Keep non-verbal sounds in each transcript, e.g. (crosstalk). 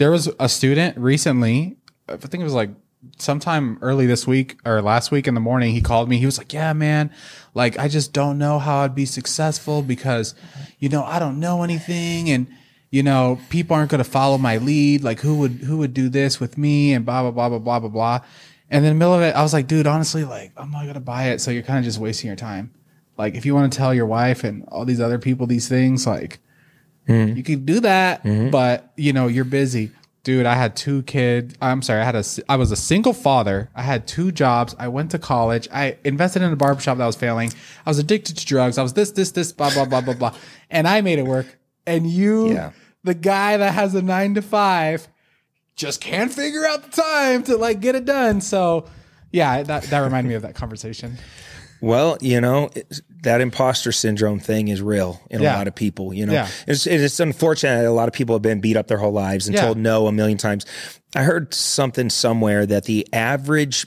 There was a student recently, I think it was like sometime early this week or last week in the morning, he called me. He was like, Yeah, man, like I just don't know how I'd be successful because, you know, I don't know anything and you know, people aren't gonna follow my lead. Like who would who would do this with me and blah blah blah blah blah blah blah. And in the middle of it, I was like, dude, honestly, like I'm not gonna buy it. So you're kind of just wasting your time. Like if you want to tell your wife and all these other people these things, like Mm-hmm. you can do that, mm-hmm. but you know, you're busy. Dude, I had two kids. I'm sorry, I had a I was a single father. I had two jobs. I went to college. I invested in a barbershop that was failing. I was addicted to drugs. I was this, this, this, blah, blah, blah, blah, blah. (laughs) And I made it work. And you, Yeah. the guy that has a nine to five, just can't figure out the time to like get it done. So yeah, that, that reminded me of that conversation. Well, you know, that imposter syndrome thing is real in Yeah. a lot of people. You know, Yeah. it's, it's unfortunate that a lot of people have been beat up their whole lives and Yeah. told no a million times. I heard something somewhere that the average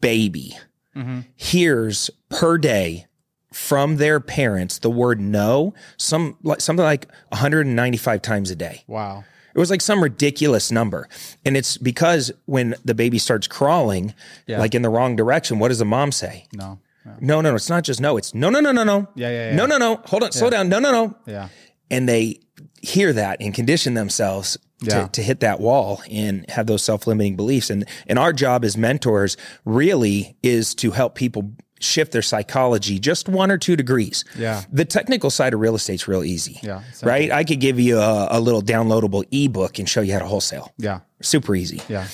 baby Mm-hmm. hears per day from their parents the word no some like something like 195 times a day. Wow. It was like some ridiculous number. And it's because when the baby starts crawling, Yeah. like in the wrong direction, what does the mom say? No. Yeah. No, no, no. It's not just no. It's no, no, no, no, no. Yeah, yeah, yeah. No, no, no. Hold on. Slow down. No, no, no. Yeah. And they hear that and condition themselves Yeah. to, to hit that wall and have those self limiting beliefs. And, and our job as mentors really is to help people shift their psychology just one or two degrees. Yeah. The technical side of real estate's real easy. Yeah, simple. Right. I could give you a, a little downloadable ebook and show you how to wholesale. Yeah. Super easy Yeah.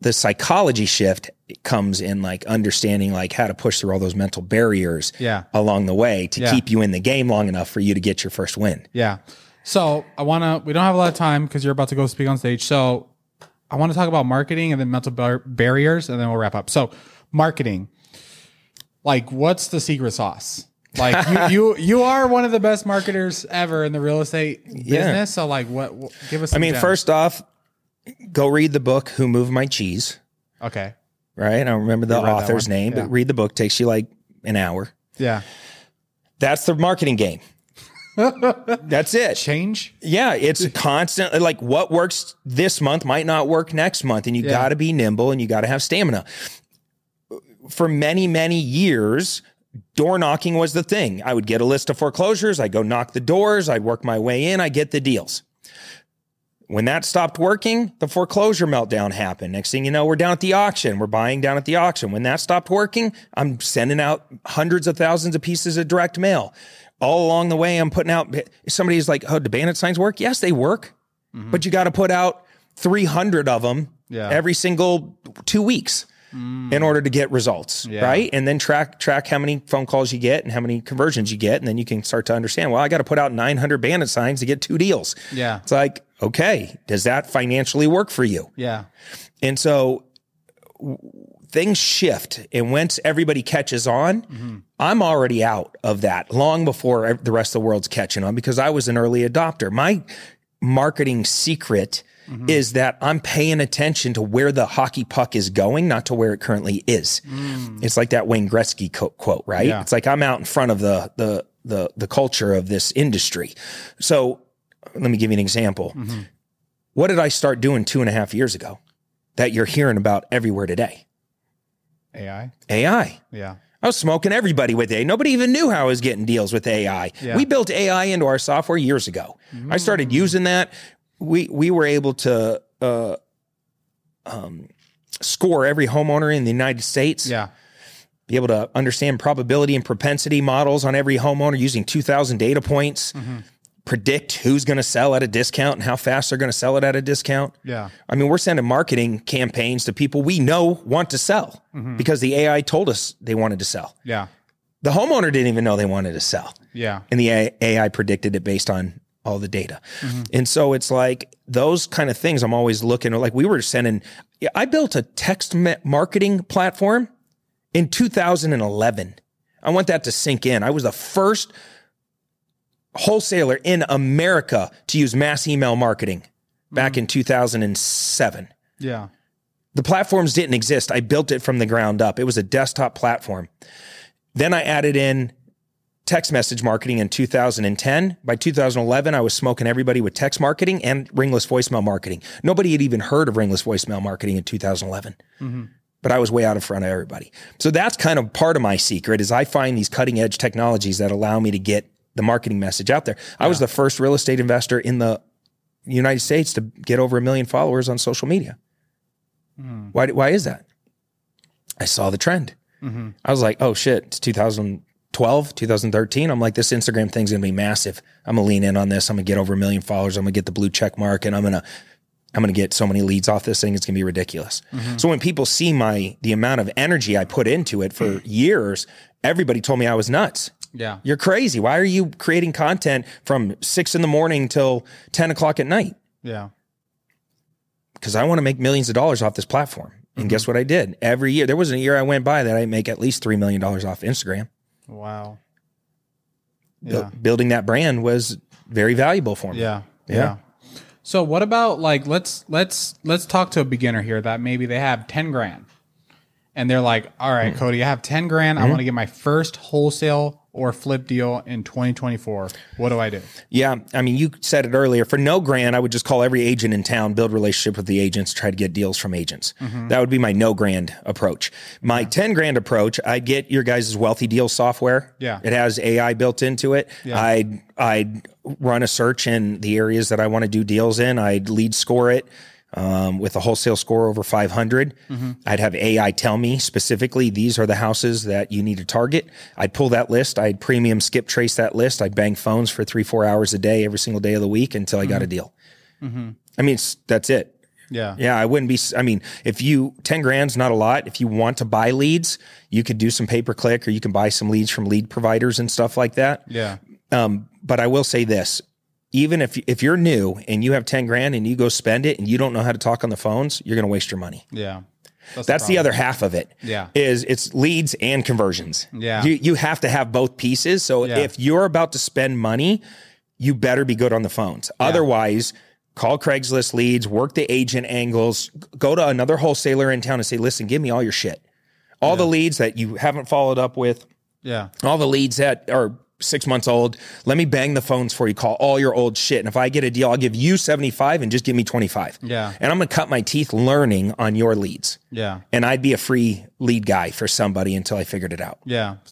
the psychology shift comes in like understanding like how to push through all those mental barriers Yeah. along the way to Yeah. keep you in the game long enough for you to get your first win. Yeah. So I want to, we don't have a lot of time because you're about to go speak on stage. So I want to talk about marketing and then mental bar- barriers and then we'll wrap up. So marketing, like what's the secret sauce? Like you, (laughs) you, you are one of the best marketers ever in the real estate business. So like what, what give us, I mean, first off, go read the book Who Moved My Cheese, Okay. right? I don't remember the author's name, Yeah. but read the book takes you like an hour. Yeah. That's the marketing game. (laughs) That's it. Change. Yeah, it's constantly like what works this month might not work next month, and you Yeah. got to be nimble and you got to have stamina. For many, many years, door knocking was the thing. I would get a list of foreclosures, I'd go knock the doors, I'd work my way in, I get the deals. When that stopped working, the foreclosure meltdown happened. Next thing you know, we're down at the auction. We're buying down at the auction. When that stopped working, I'm sending out hundreds of thousands of pieces of direct mail. All along the way, I'm putting out. Somebody's like, "Oh, do bandit signs work?" Yes, they work, mm-hmm. but you got to put out 300 of them Yeah. every single two weeks Mm. in order to get results, Yeah. right? And then track track how many phone calls you get and how many conversions you get, and then you can start to understand. Well, I got to put out 900 bandit signs to get two deals. Yeah. It's like, okay, does that financially work for you? Yeah. And so w- things shift. And once everybody catches on, mm-hmm. I'm already out of that long before the rest of the world's catching on because I was an early adopter. My marketing secret Mm-hmm. is that I'm paying attention to where the hockey puck is going, not to where it currently is. Mm. It's like that Wayne Gretzky co- quote, right? Yeah. It's like I'm out in front of the, the, the, the culture of this industry. So let me give you an example. Mm-hmm. What did I start doing two and a half years ago that you're hearing about everywhere today? AI. AI. Yeah. I was smoking everybody with AI. Nobody even knew how I was getting deals with AI. Yeah. We built AI into our software years ago. Mm. I started using that. We we were able to uh, um, score every homeowner in the United States. Yeah. Be able to understand probability and propensity models on every homeowner using 2,000 data points. Predict who's going to sell at a discount and how fast they're going to sell it at a discount. Yeah. I mean, we're sending marketing campaigns to people we know want to sell because the AI told us they wanted to sell. Yeah. The homeowner didn't even know they wanted to sell. Yeah. And the AI predicted it based on all the data. Mm-hmm. And so it's like those kind of things I'm always looking at. Like we were sending, I built a text marketing platform in 2011. I want that to sink in. I was the first wholesaler in America to use mass email marketing back mm-hmm. in 2007. Yeah. The platforms didn't exist. I built it from the ground up. It was a desktop platform. Then I added in text message marketing in 2010. By 2011, I was smoking everybody with text marketing and ringless voicemail marketing. Nobody had even heard of ringless voicemail marketing in 2011. Mm-hmm. But I was way out in front of everybody. So that's kind of part of my secret is I find these cutting edge technologies that allow me to get the marketing message out there. I was the first real estate investor in the United States to get over a million followers on social media. Hmm. Why, why is that? I saw the trend. Mm-hmm. I was like, oh shit, it's 2012, 2013. I'm like, this Instagram thing's gonna be massive. I'm gonna lean in on this. I'm gonna get over a million followers. I'm gonna get the blue check mark and I'm gonna, I'm gonna get so many leads off this thing. It's gonna be ridiculous. Mm-hmm. So when people see my, the amount of energy I put into it for mm. years, everybody told me I was nuts. Yeah. You're crazy. Why are you creating content from six in the morning till 10 o'clock at night? Yeah. because I want to make millions of dollars off this platform. And guess mm-hmm. what I did? Every year, there wasn't a year I went by that I make at least $3 million off Instagram. Wow. Yeah. building that brand was very valuable for me. Yeah. Yeah. Yeah. So what about like let's let's let's talk to a beginner here that maybe they have 10 grand and they're like, "All right, hmm. Cody, I have 10 grand. I hmm. want to get my first wholesale or flip deal in 2024. What do I do?" Yeah. I mean, you said it earlier. For no grant, I would just call every agent in town, build relationship with the agents, try to get deals from agents. Mm-hmm. That would be my no grand approach. My 10 grand approach, I'd get your guys' wealthy deal software. Yeah. It has AI built into it. I'd, I'd run a search in the areas that I want to do deals in. I'd lead score it. Um, with a wholesale score over 500, I'd have AI tell me specifically these are the houses that you need to target. I'd pull that list. I'd premium skip trace that list. I'd bang phones for three, four hours a day, every single day of the week until I got a deal. I mean, it's, that's it. Yeah. Yeah, I wouldn't be. I mean, if you ten grand's not a lot. If you want to buy leads, you could do some pay per click, or you can buy some leads from lead providers and stuff like that. Yeah. Um, but I will say this: even if if you're new and you have ten grand and you go spend it and you don't know how to talk on the phones, you're going to waste your money. Yeah. That's the other half of it. Yeah. Is it's leads and conversions. Yeah. You you have to have both pieces. So Yeah. if you're about to spend money, you better be good on the phones. Otherwise, call Craigslist leads, work the agent angles, go to another wholesaler in town and say, "Listen, give me all your shit. All the leads that you haven't followed up with, Yeah. all the leads that are six months old. Let me bang the phones for you. Call all your old shit. And if I get a deal, I'll give you 75 and just give me 25. Yeah. And I'm going to cut my teeth learning on your leads. Yeah. And I'd be a free lead guy for somebody until I figured it out. Yeah.